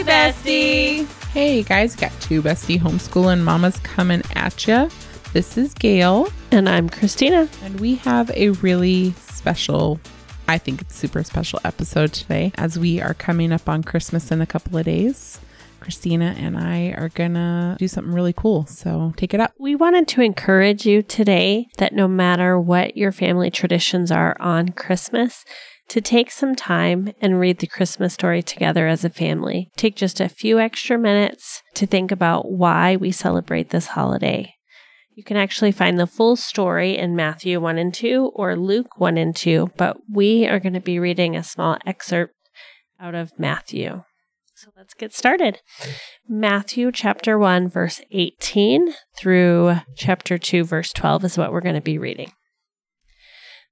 Hey, bestie. Hey guys, got two bestie homeschooling mamas coming at you. This is Gale, And I'm Christina. and we have a really special, I think it's super special episode today as we are coming up on Christmas in a couple of days. Christina and I are gonna do something really cool, so take it up. We wanted to encourage you today that no matter what your family traditions are on Christmas, to take some time and read the Christmas story together as a family. Take just a few extra minutes to think about why we celebrate this holiday. You can actually find the full story in Matthew 1 and 2 or Luke 1 and 2, but we are going to be reading a small excerpt out of Matthew. So let's get started. Matthew chapter 1, verse 18 through chapter 2, verse 12 is what we're going to be reading.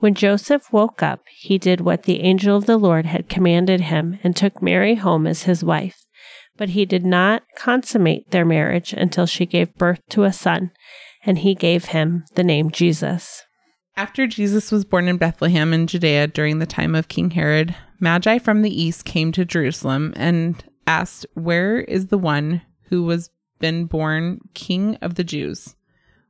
When Joseph woke up, he did what the angel of the Lord had commanded him and took Mary home as his wife. But he did not consummate their marriage until she gave birth to a son, and he gave him the name Jesus. After Jesus was born in Bethlehem in Judea during the time of King Herod, Magi from the east came to Jerusalem and asked, Where is the one who was been born King of the Jews?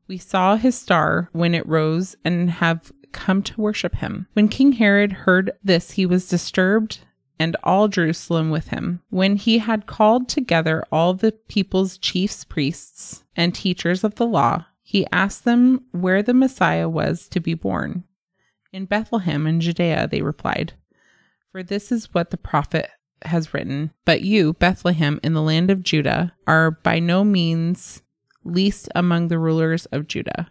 We saw his star when it rose and have come to worship him. When King Herod heard this, he was disturbed, and all Jerusalem with him. When he had called together all the people's chiefs, priests, and teachers of the law, he asked them where the Messiah was to be born. In Bethlehem in Judea, they replied, For this is what the prophet has written. But you, Bethlehem, in the land of Judah, are by no means least among the rulers of Judah.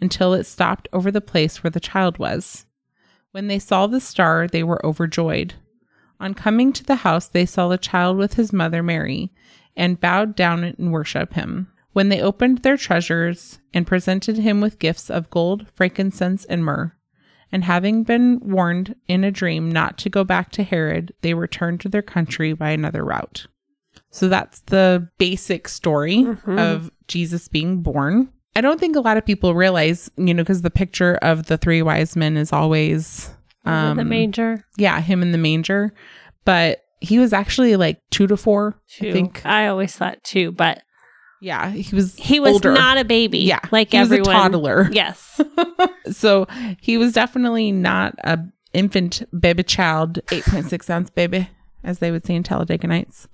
until it stopped over the place where the child was. When they saw the star, they were overjoyed. On coming to the house, they saw the child with his mother Mary, and bowed down and worshipped him. When they opened their treasures and presented him with gifts of gold, frankincense, and myrrh, and having been warned in a dream not to go back to Herod, they returned to their country by another route. So that's the basic story mm-hmm. of Jesus being born. I don't think a lot of people realize, you know, because the picture of the three wise men is always, um, the manger. yeah, him in the manger, but he was actually like two to four, Two. I think. I always thought two, but Yeah, he was. he was older. not a baby. Yeah, like he was everyone. a toddler. Yes. so he was definitely not a infant baby child, eight point six ounce baby, as they would say in Talladega Nights.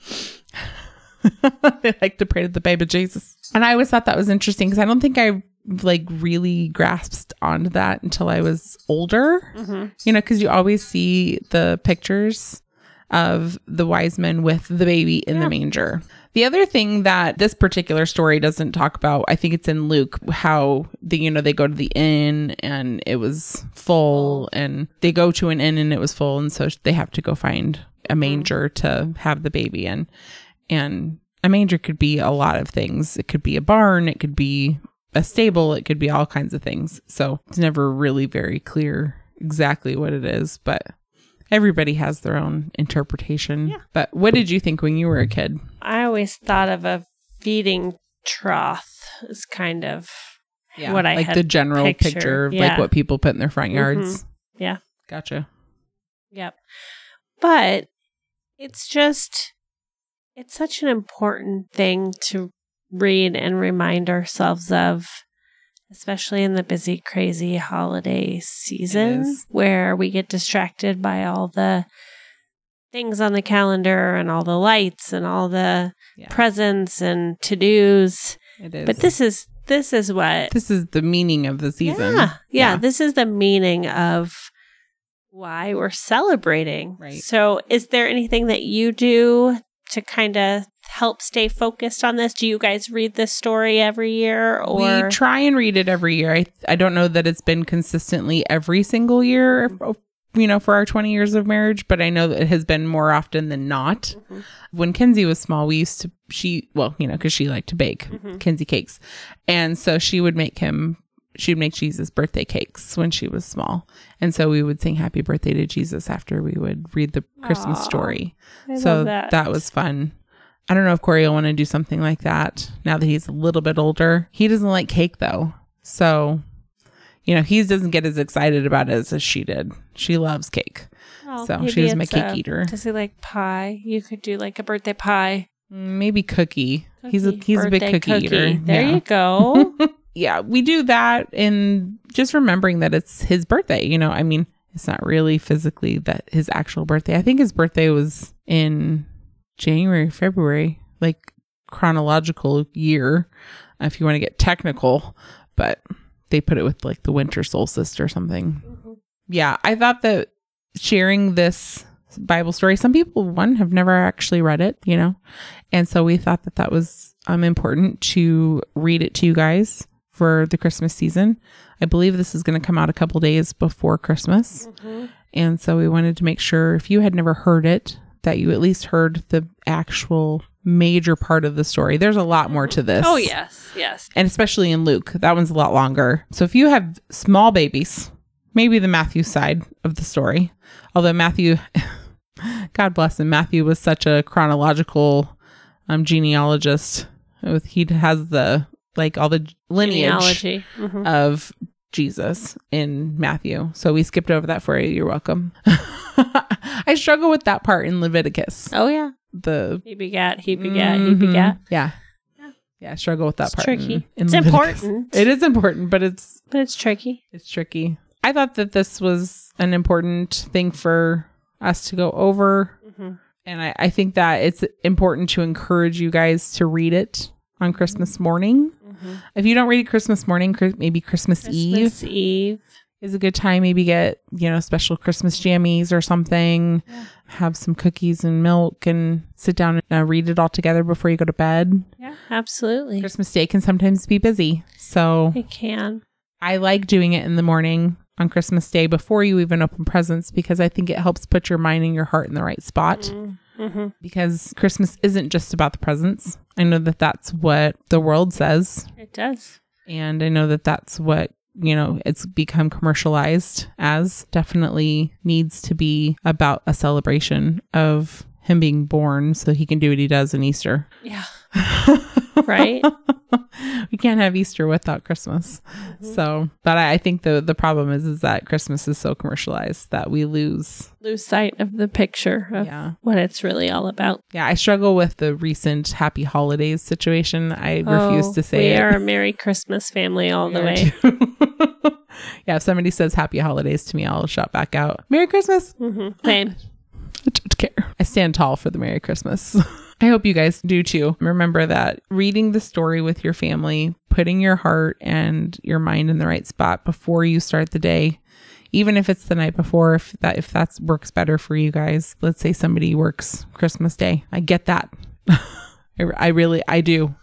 they like to pray to the baby Jesus, and I always thought that was interesting because I don't think I like really grasped onto that until I was older. Mm-hmm. You know, because you always see the pictures of the wise men with the baby in the manger. The other thing that this particular story doesn't talk about, I think it's in Luke, how the you know they go to the inn and it was full, and they go to an inn and it was full, and so they have to go find a mm-hmm. manger to have the baby in. And a manger could be a lot of things. It could be a barn, it could be a stable, it could be all kinds of things. So it's never really very clear exactly what it is, but everybody has their own interpretation. Yeah. But what did you think when you were a kid? I always thought of a feeding trough as kind of Yeah. What I like the general pictured, picture of yeah. like what people put in their front Mhm. yards. Yeah. Gotcha. Yep. But it's just, it's such an important thing to read and remind ourselves of, especially in the busy, crazy holiday season where we get distracted by all the things on the calendar and all the lights and all the Yeah. presents and to dos. It is. But this is, this is what this is the meaning of the season. yeah, yeah, Yeah. This is the meaning of why we're celebrating. Right. So, is there anything that you do to kind of help stay focused on this? Do you guys read this story every year or we try and read it every year. I I don't know that it's been consistently every single year, you know, for our 20 years of marriage, but I know that it has been more often than not. Mhm. When Kinsey was small, we used to she well, you know, cuz she liked to bake Mhm. Kinsey cakes. And so she would make him she'd make Jesus birthday cakes when she was small. And so we would sing happy birthday to Jesus after we would read the Christmas Aw, story I so that. that. was fun. I don't know if Corey will want to do something like that now that he's a little bit older. He doesn't like cake though. So, you know, he doesn't get as excited about it as she did. She loves cake. Oh, so she was my cake a- eater. Does he like pie? You could do like a birthday pie. Mm, maybe cookie. he's a Cookie, he's a big birthday cookie, eater. There yeah. you go. yeah, we do that and just remembering that it's his birthday, you know. I mean, it's not really physically that his actual birthday. I think his birthday was in January, February, like chronological year, if you want to get technical, but they put it with like the winter solstice or something. Mhm. Yeah, I thought that sharing this Bible story, some people one have never actually read it, you know, and so we thought that that was um important to read it to you guys for the Christmas season. I believe this is going to come out a couple days before Christmas, Mhm. and so we wanted to make sure if you had never heard it that you at least heard the actual major part of the story. There's a lot more to this. Oh yes, yes. And especially in Luke, that one's a lot longer. So if you have small babies, maybe the Matthew side of the story, although Matthew, God bless him, Matthew was such a chronological um, genealogist. With he has the like all the lineage. Mhm. of Jesus in Matthew. So we skipped over that for you. You're welcome. I struggle with that part in Leviticus. Oh yeah. The He begat. He begat. He Mhm. begat. Yeah. Yeah. Yeah, I struggle with that It's part. tricky. in- in it's Leviticus. important. It is important, but it's but it's tricky. it's tricky. I thought that this was an important thing for us to go over. Mhm. And I, I think that it's important to encourage you guys to read it on Christmas morning. Mhm. If you don't read it Christmas morning, maybe Christmas, Eve Christmas Eve. is a good time. Maybe get, you know, special Christmas jammies or something. Yeah. Have some cookies and milk and sit down and uh, read it all together before you go to bed. Yeah, absolutely. Christmas Day can sometimes be busy. So It can. I like doing it in the morning on Christmas Day before you even open presents because I think it helps put your mind and your heart in the right spot. Mm-hmm. Because Christmas isn't just about the presents. I know that that's what the world says. It does. And I know that that's what, you know, it's become commercialized as. Definitely needs to be about a celebration of him being born so he can do what he does in Easter. Yeah. Right? we can't have Easter without Christmas. So, but I, I think the the problem is is that Christmas is so commercialized that we lose. Lose sight of the picture of Yeah, what it's really all about. yeah. I struggle with the recent Happy Holidays situation. I refuse Oh, to say we it. are a Merry Christmas family all We the way. yeah, if somebody says Happy Holidays to me, I'll shout back out Merry Christmas. hmm Same. I don't care. I stand tall for the Merry Christmas. I hope you guys do too. Remember that reading the story with your family, putting your heart and your mind in the right spot before you start the day, even if it's the night before, if that if that works better for you guys. Let's say somebody works Christmas Day. I get that. I, I really I do.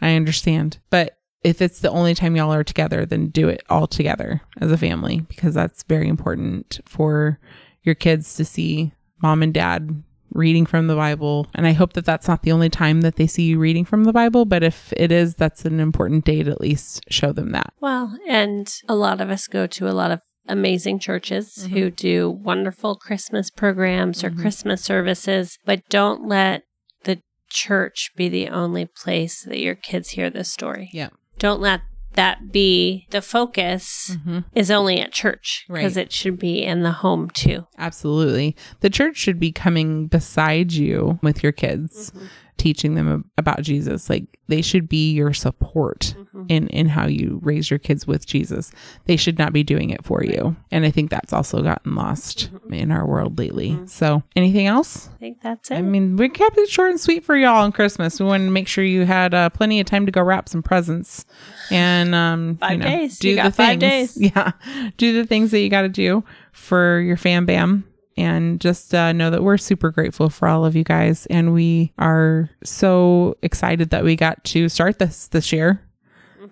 I understand. But if it's the only time y'all are together, then do it all together as a family because that's very important for your kids to see mom and dad reading from the Bible. And I hope that that's not the only time that they see you reading from the Bible, but if it is, that's an important day to at least show them that. Well, and a lot of us go to a lot of amazing churches who do wonderful Christmas programs or Mhm. Christmas services, but don't let the church be the only place that your kids hear this story. Yeah. Don't let that be the focus Mm-hmm. is only at church because Right. it should be in the home too. Absolutely. The church should be coming beside you with your kids, teaching them about Jesus. Like they should be your support in in how you raise your kids with Jesus. They should not be doing it for you. And I think that's also gotten lost in our world lately. So, anything else? I think that's it. I mean, we kept it short and sweet for y'all on Christmas. We wanted to make sure you had uh, plenty of time to go wrap some presents and um, Five you know, days. Do You the things. days. Yeah, do the things that you got to do for your fam bam. And just uh, know that we're super grateful for all of you guys, and we are so excited that we got to start this this year.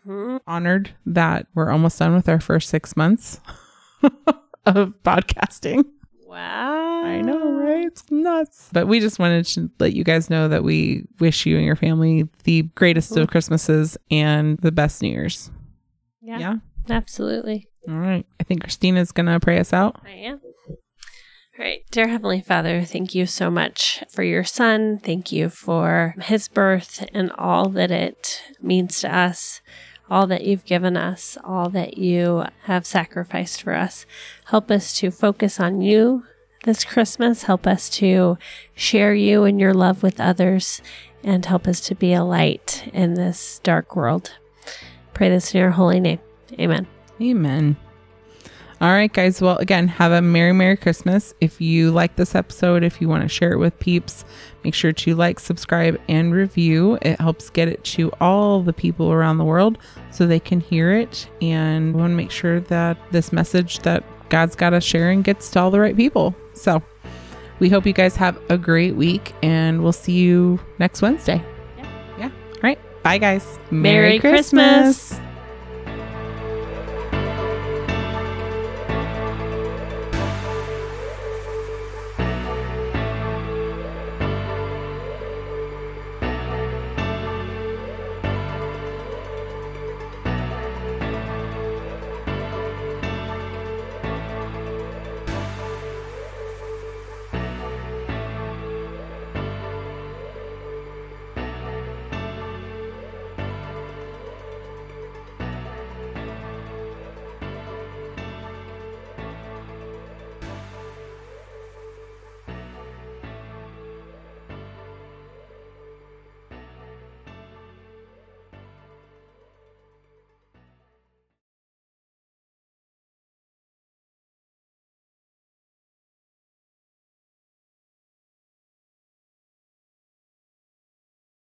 Mhm. Honored that we're almost done with our first six months of podcasting. Wow. I know, right? It's nuts. But we just wanted to let you guys know that we wish you and your family the greatest of Christmases and the best New Year's. Yeah, Yeah. absolutely. All right. I think Christina's going to pray us out. I am. Dear Heavenly Father, thank you so much for your son. Thank you for his birth and all that it means to us, all that you've given us, all that you have sacrificed for us. Help us to focus on you this Christmas. Help us to share you and your love with others and help us to be a light in this dark world. Pray this in your holy name. Amen. Amen. All right, guys. Well, again, have a Merry, Merry Christmas. If you like this episode, if you want to share it with peeps, make sure to like, subscribe, and review. It helps get it to all the people around the world so they can hear it. And we want to make sure that this message that God's got us sharing gets to all the right people. So we hope you guys have a great week, and we'll see you next Wednesday. Yeah. Yeah. All right. Bye, guys. Merry Christmas.